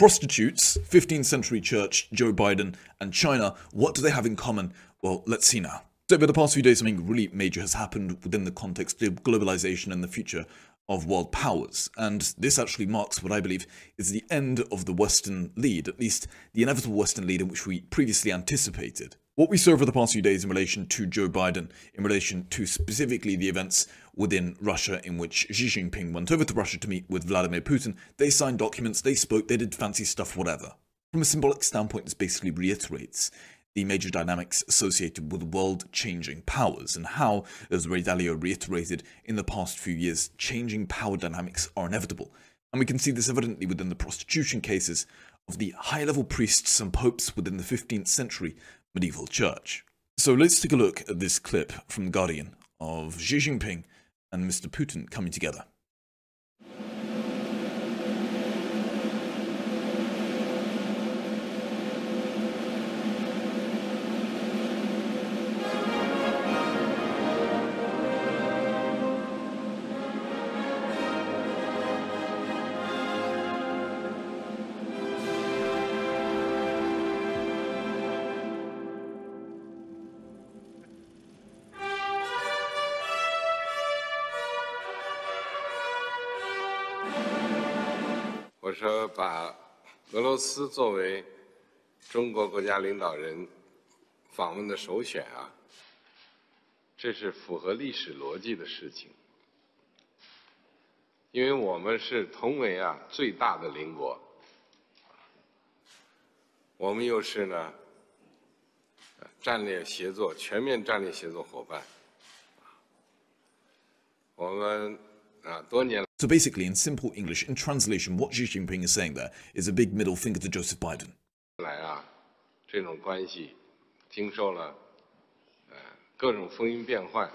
Prostitutes, 15th century church, Joe Biden, and China, what do they have in common? Well, let's see now. So over the past few days, something really major has happened within the context of globalization and the future of world powers. And this actually marks what I believe is the end of the Western lead, at least the inevitable Western lead in which we previously anticipated. What we saw over the past few days in relation to Joe Biden, in relation to specifically the events within Russia in which Xi Jinping went over to Russia to meet with Vladimir Putin, they signed documents, they spoke, they did fancy stuff, whatever. From a symbolic standpoint, this basically reiterates the major dynamics associated with world-changing powers and how, as Ray Dalio reiterated in the past few years, changing power dynamics are inevitable. And we can see this evidently within the prostitution cases of the high-level priests and popes within the 15th century medieval church. So let's take a look at this clip from The Guardian of Xi Jinping and Mr. Putin coming together. 我说，把俄罗斯作为中国国家领导人访问的首选啊，这是符合历史逻辑的事情。因为我们是同为啊最大的邻国，我们又是呢战略协作、全面战略协作伙伴，我们啊多年。So basically, in simple English, in translation, what Xi Jinping is saying there is a big middle finger to Joseph Biden. 来啊，这种关系经受了呃各种风云变幻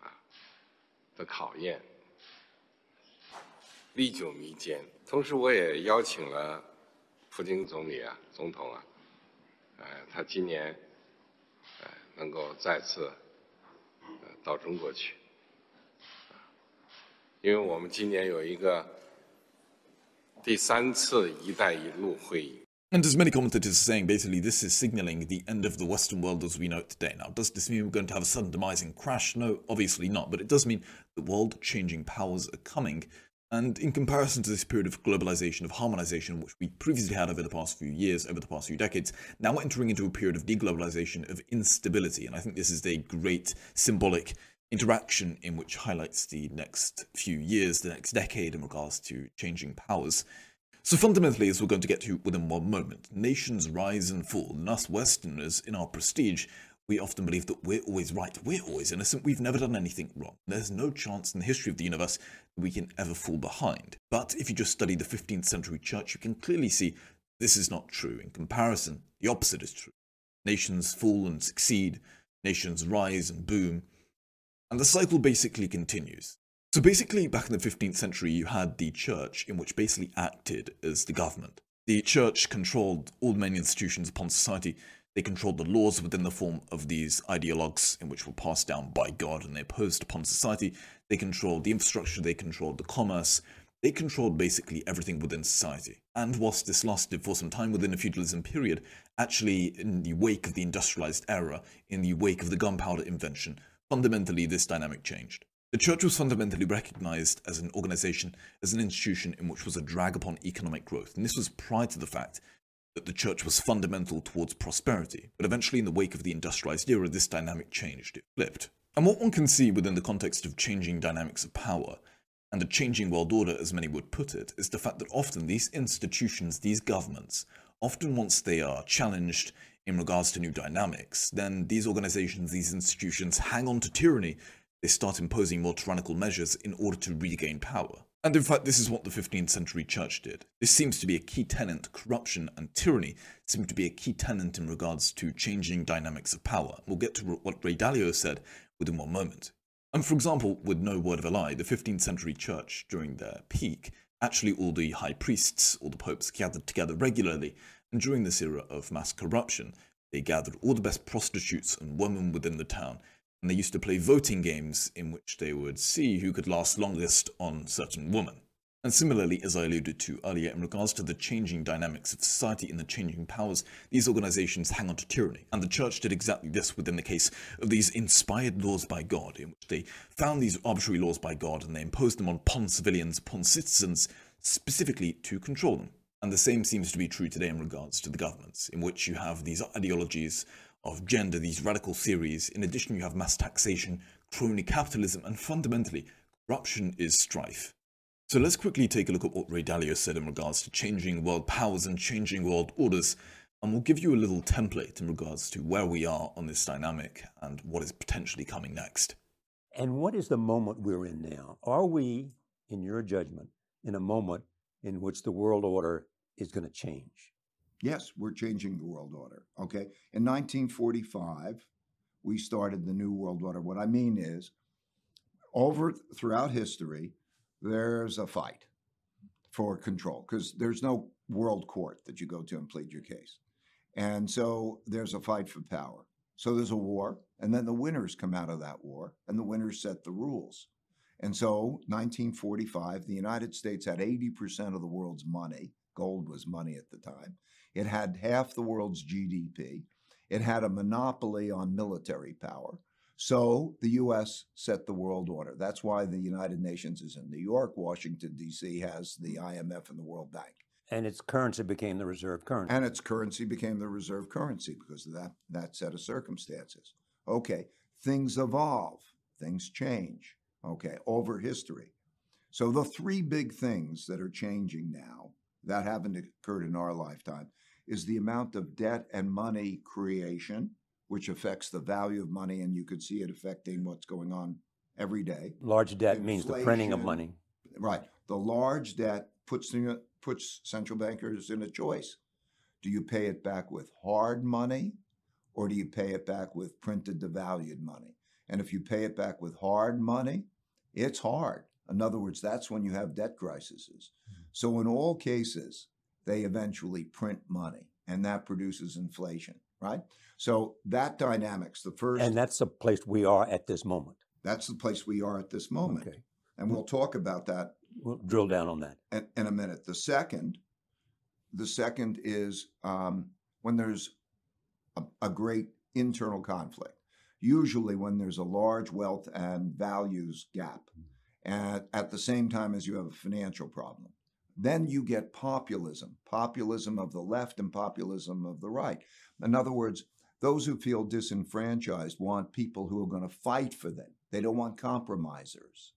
啊的考验，历久弥坚。同时，我也邀请了普京总理啊、总统啊，呃，他今年呃能够再次呃到中国去。 因为我们今年有一个第三次“一带一路”会议。And as many commentators are saying, basically this is signaling the end of the Western world as we know it today. Now, does this mean we're going to have a sudden demise and crash? No, obviously not. But it does mean the world-changing powers are coming. And in comparison to this period of globalization, of harmonization, which we previously had over the past few years, over the past few decades, now we're entering into a period of deglobalization, of instability. And I think this is a great symbolic interaction in which highlights the next few years, the next decade in regards to changing powers. So fundamentally, as we're going to get to within one moment, nations rise and fall, and us Westerners, in our prestige, we often believe that we're always right, we're always innocent, we've never done anything wrong. There's no chance in the history of the universe that we can ever fall behind. But if you just study the 15th century church, you can clearly see this is not true. In comparison, the opposite is true. Nations fall and succeed, nations rise and boom, and the cycle basically continues. So basically, back in the 15th century, you had the church, in which basically acted as the government. The church controlled all the main institutions upon society. They controlled the laws within the form of these ideologues, in which were passed down by God and they imposed upon society. They controlled the infrastructure, they controlled the commerce, they controlled basically everything within society. And whilst this lasted for some time within a feudalism period, actually in the wake of the industrialized era, in the wake of the gunpowder invention, fundamentally this dynamic changed. The church was fundamentally recognized as an organization, as an institution in which was a drag upon economic growth, and this was prior to the fact that the church was fundamental towards prosperity. But eventually, in the wake of the industrialized era, this dynamic changed, it flipped. And what one can see within the context of changing dynamics of power, and a changing world order as many would put it, is the fact that often these institutions, these governments, often once they are challenged in regards to new dynamics, then these organizations, these institutions hang on to tyranny. They start imposing more tyrannical measures in order to regain power. And in fact, this is what the 15th century church did. This seems to be a key tenet. Corruption and tyranny seem to be a key tenet in regards to changing dynamics of power. We'll get to what Ray Dalio said within one moment. And for example, with no word of a lie, the 15th century church during their peak, actually all the high priests, all the popes gathered together regularly and during this era of mass corruption, they gathered all the best prostitutes and women within the town, and they used to play voting games in which they would see who could last longest on certain women. And similarly, as I alluded to earlier, in regards to the changing dynamics of society and the changing powers, these organizations hang on to tyranny. And the church did exactly this within the case of these inspired laws by God, in which they found these arbitrary laws by God and they imposed them upon civilians, upon citizens, specifically to control them. And the same seems to be true today in regards to the governments, in which you have these ideologies of gender, these radical theories. In addition, you have mass taxation, crony capitalism, and fundamentally, corruption is strife. So let's quickly take a look at what Ray Dalio said in regards to changing world powers and changing world orders, and we'll give you a little template in regards to where we are on this dynamic and what is potentially coming next. And what is the moment we're in now? Are we, in your judgment, in a moment in which the world order is going to change? Yes, we're changing the world order. Okay. In 1945, we started the New World Order. What I mean is, over throughout history, there's a fight for control because there's no world court that you go to and plead your case. And so there's a fight for power. So there's a war, and then the winners come out of that war, and the winners set the rules. And so 1945, the United States had 80% of the world's money. Gold was money at the time. It had half the world's GDP. It had a monopoly on military power. So the U.S. set the world order. That's why the United Nations is in New York. Washington, D.C. has the IMF and the World Bank. And its currency became the reserve currency. And its currency became the reserve currency because of that, that set of circumstances. Okay, things evolve, things change, okay, over history. So the three big things that are changing now that haven't occurred in our lifetime is the amount of debt and money creation which affects the value of money, and you could see it affecting what's going on every day. Large debt Inflation, means the printing of money. Right. The large debt puts puts central bankers in a choice. Do you pay it back with hard money, or do you pay it back with printed devalued money? And if you pay it back with hard money, it's hard. In other words, that's when you have debt crises. Mm-hmm. So in all cases, they eventually print money, and that produces inflation right? So that dynamics, the first. And that's the place we are at this moment. That's the place we are at this moment. Okay. And we'll talk about that. We'll drill down on that in, in a minute. The second, the second is um, when there's a, a great internal conflict. Usually, when there's a large wealth and values gap, and at the same time as you have a financial problem. Then you get populism, populism of the left and populism of the right. In other words, those who feel disenfranchised want people who are going to fight for them. They don't want compromisers.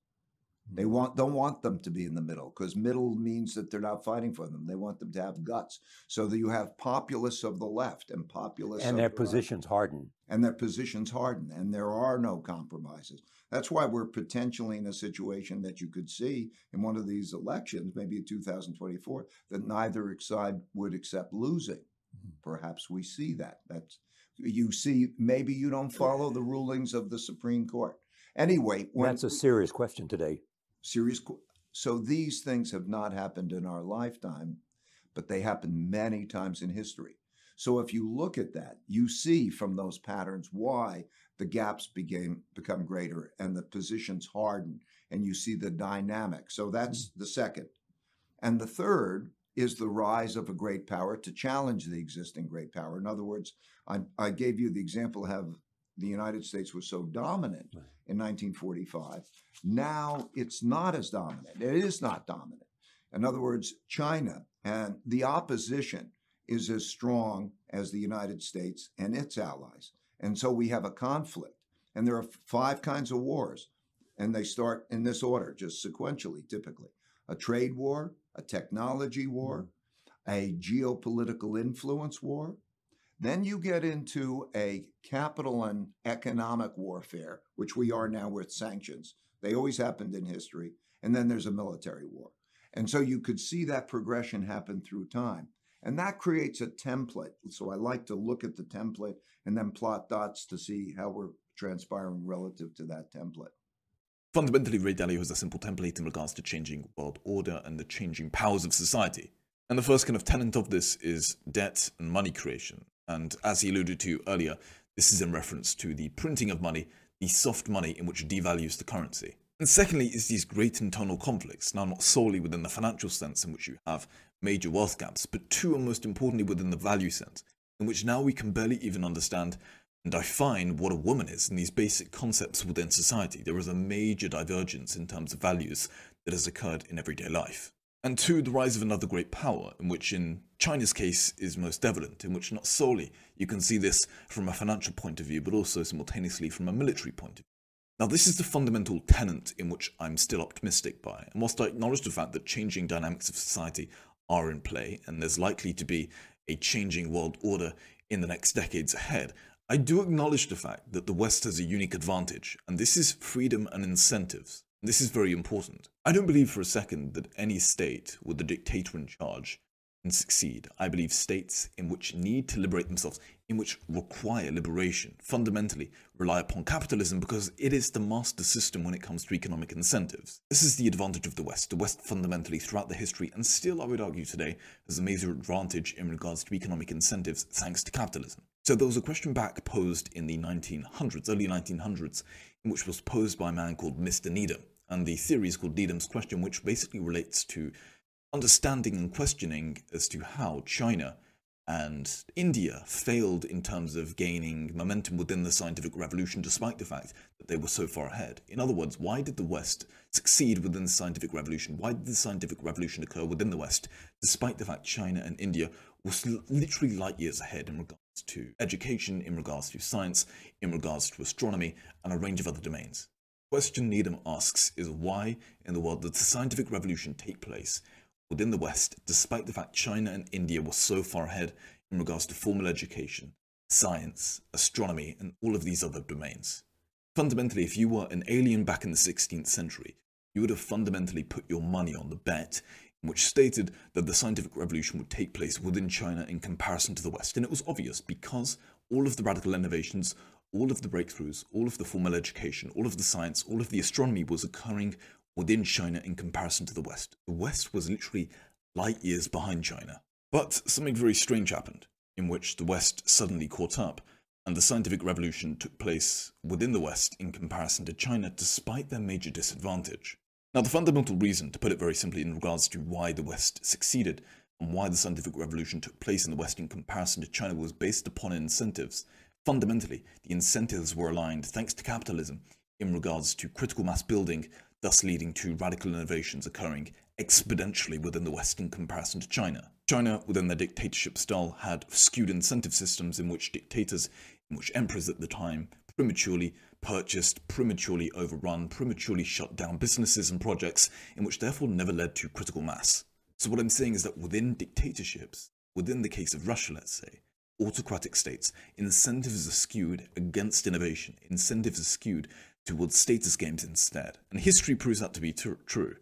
They mm-hmm. want don't want them to be in the middle because middle means that they're not fighting for them. They want them to have guts. So that you have populists of the left and populists and their the positions right. harden. And their positions harden, and there are no compromises. That's why we're potentially in a situation that you could see in one of these elections, maybe in 2024, that neither side would accept losing. Perhaps we see that. That's you see. Maybe you don't follow the rulings of the Supreme Court. Anyway, that's a serious question today serious. So these things have not happened in our lifetime, but they happened many times in history. So if you look at that, you see from those patterns why the gaps became become greater and the positions harden, and you see the dynamic. So that's mm-hmm. the second. And the third is the rise of a great power to challenge the existing great power. In other words, I, I gave you the example of how the United States was so dominant in 1945. Now it's not as dominant. It is not dominant. In other words, China and the opposition is as strong as the United States and its allies. And so we have a conflict. And there are five kinds of wars. And they start in this order, just sequentially, typically a trade war, a technology war, a geopolitical influence war, then you get into a capital and economic warfare, which we are now with sanctions. They always happened in history. And then there's a military war. And so you could see that progression happen through time. And that creates a template. So I like to look at the template and then plot dots to see how we're transpiring relative to that template. Fundamentally, Ray Dalio has a simple template in regards to changing world order and the changing powers of society. And the first kind of tenet of this is debt and money creation. And as he alluded to earlier, this is in reference to the printing of money, the soft money in which devalues the currency. And secondly, is these great internal conflicts, now not solely within the financial sense in which you have major wealth gaps, but two and most importantly within the value sense, in which now we can barely even understand and define what a woman is in these basic concepts within society. There is a major divergence in terms of values that has occurred in everyday life. And two, the rise of another great power, in which in China's case is most evident, in which not solely you can see this from a financial point of view, but also simultaneously from a military point of view. Now, this is the fundamental tenet in which I'm still optimistic by, and whilst I acknowledge the fact that changing dynamics of society are in play, and there's likely to be a changing world order in the next decades ahead, I do acknowledge the fact that the West has a unique advantage, and this is freedom and incentives. This is very important. I don't believe for a second that any state with a dictator in charge can succeed. I believe states in which need to liberate themselves, in which require liberation, fundamentally rely upon capitalism because it is the master system when it comes to economic incentives. This is the advantage of the West. The West fundamentally throughout the history, and still I would argue today, has a major advantage in regards to economic incentives thanks to capitalism. So there was a question back posed in the 1900s, early 1900s, in which was posed by a man called Mr. Needham. And the theory is called Needham's question, which basically relates to understanding and questioning as to how China and India failed in terms of gaining momentum within the scientific revolution, despite the fact that they were so far ahead. In other words, why did the West succeed within the scientific revolution? Why did the scientific revolution occur within the West, despite the fact China and India were literally light years ahead in regards to education, in regards to science, in regards to astronomy, and a range of other domains? question Needham asks is why in the world did the scientific revolution take place within the West, despite the fact China and India were so far ahead in regards to formal education, science, astronomy, and all of these other domains. Fundamentally, if you were an alien back in the 16th century, you would have fundamentally put your money on the bet which stated that the scientific revolution would take place within China in comparison to the West. And it was obvious because all of the radical innovations, all of the breakthroughs, all of the formal education, all of the science, all of the astronomy was occurring within China in comparison to the West. The West was literally light years behind China. But something very strange happened, in which the West suddenly caught up, and the scientific revolution took place within the West in comparison to China despite their major disadvantage. Now, the fundamental reason, to put it very simply, in regards to why the West succeeded and why the scientific revolution took place in the West in comparison to China was based upon incentives. Fundamentally, the incentives were aligned thanks to capitalism in regards to critical mass building thus leading to radical innovations occurring exponentially within the West in comparison to China. China, within their dictatorship style, had skewed incentive systems in which dictators, in which emperors at the time, prematurely purchased, prematurely overrun, prematurely shut down businesses and projects, in which therefore never led to critical mass. So what I'm saying is that within dictatorships, within the case of Russia, let's say, autocratic states, incentives are skewed against innovation. Incentives are skewed towards status games instead. And history proves that to be true.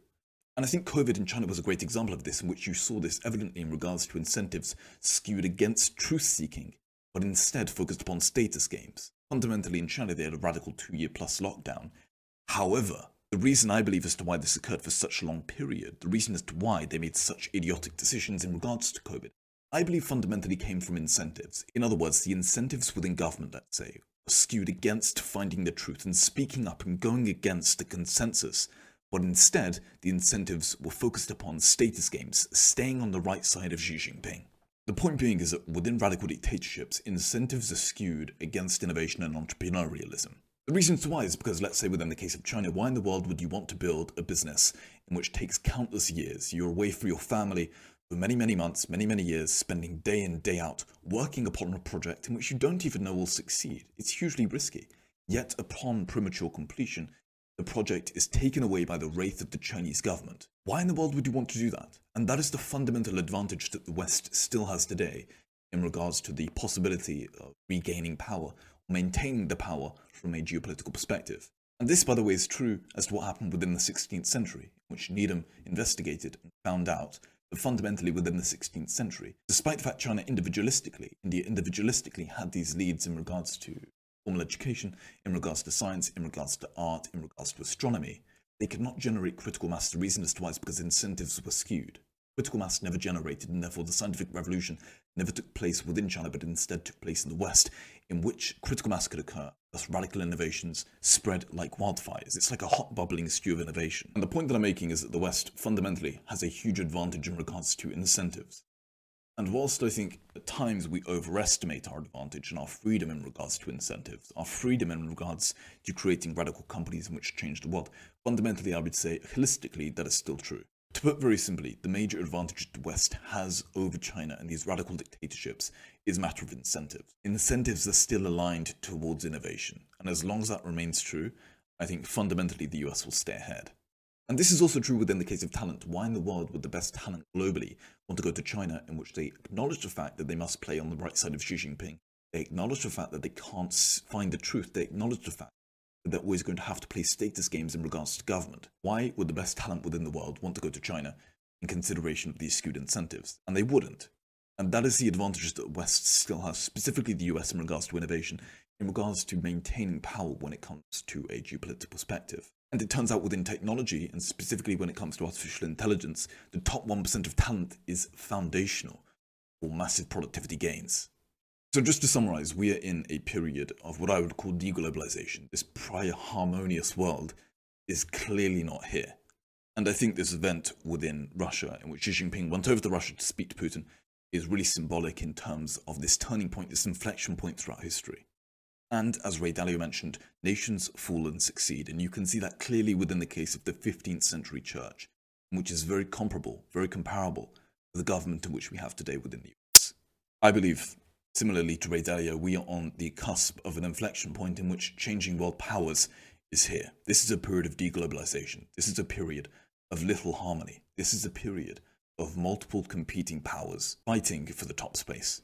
And I think COVID in China was a great example of this, in which you saw this evidently in regards to incentives skewed against truth seeking, but instead focused upon status games. Fundamentally, in China, they had a radical two year plus lockdown. However, the reason I believe as to why this occurred for such a long period, the reason as to why they made such idiotic decisions in regards to COVID, I believe fundamentally came from incentives. In other words, the incentives within government, let's say, were skewed against finding the truth and speaking up and going against the consensus, but instead the incentives were focused upon status games, staying on the right side of Xi Jinping. The point being is that within radical dictatorships, incentives are skewed against innovation and entrepreneurialism. The reason why is because, let's say, within the case of China, why in the world would you want to build a business in which takes countless years? You're away from your family, for many, many months, many, many years, spending day in, day out, working upon a project in which you don't even know will succeed. It's hugely risky. Yet, upon premature completion, the project is taken away by the wraith of the Chinese government. Why in the world would you want to do that? And that is the fundamental advantage that the West still has today in regards to the possibility of regaining power, or maintaining the power from a geopolitical perspective. And this, by the way, is true as to what happened within the 16th century, which Needham investigated and found out that fundamentally within the 16th century. Despite the fact China individualistically, India individualistically had these leads in regards to formal education, in regards to science, in regards to art, in regards to astronomy, they could not generate critical mass. The reason as to why is because incentives were skewed. critical mass never generated, and therefore the scientific revolution never took place within China, but instead took place in the West, in which critical mass could occur. Thus, radical innovations spread like wildfires. It's like a hot bubbling stew of innovation. And the point that I'm making is that the West fundamentally has a huge advantage in regards to incentives. And whilst I think at times we overestimate our advantage and our freedom in regards to incentives, our freedom in regards to creating radical companies in which change the world, fundamentally I would say holistically that is still true. To put very simply, the major advantage the West has over China and these radical dictatorships is a matter of incentives. Incentives are still aligned towards innovation, and as long as that remains true, I think fundamentally the US will stay ahead. And this is also true within the case of talent. Why in the world would the best talent globally want to go to China, in which they acknowledge the fact that they must play on the right side of Xi Jinping? They acknowledge the fact that they can't find the truth. They acknowledge the fact that they're always going to have to play status games in regards to government. Why would the best talent within the world want to go to China in consideration of these skewed incentives? And they wouldn't. And that is the advantage that West still has, specifically the US in regards to innovation, in regards to maintaining power when it comes to a geopolitical perspective. And it turns out within technology, and specifically when it comes to artificial intelligence, the top 1% of talent is foundational for massive productivity gains. So just to summarize, we are in a period of what I would call deglobalization. This prior harmonious world is clearly not here. And I think this event within Russia, in which Xi Jinping went over to Russia to speak to Putin, is really symbolic in terms of this turning point, this inflection point throughout history. And as Ray Dalio mentioned, nations fall and succeed, and you can see that clearly within the case of the 15th century church, which is very comparable, very comparable to the government in which we have today within the US. I believe, similarly to Ray Dalio, we are on the cusp of an inflection point in which changing world powers is here. This is a period of deglobalization. This is a period of little harmony. This is a period of multiple competing powers fighting for the top space.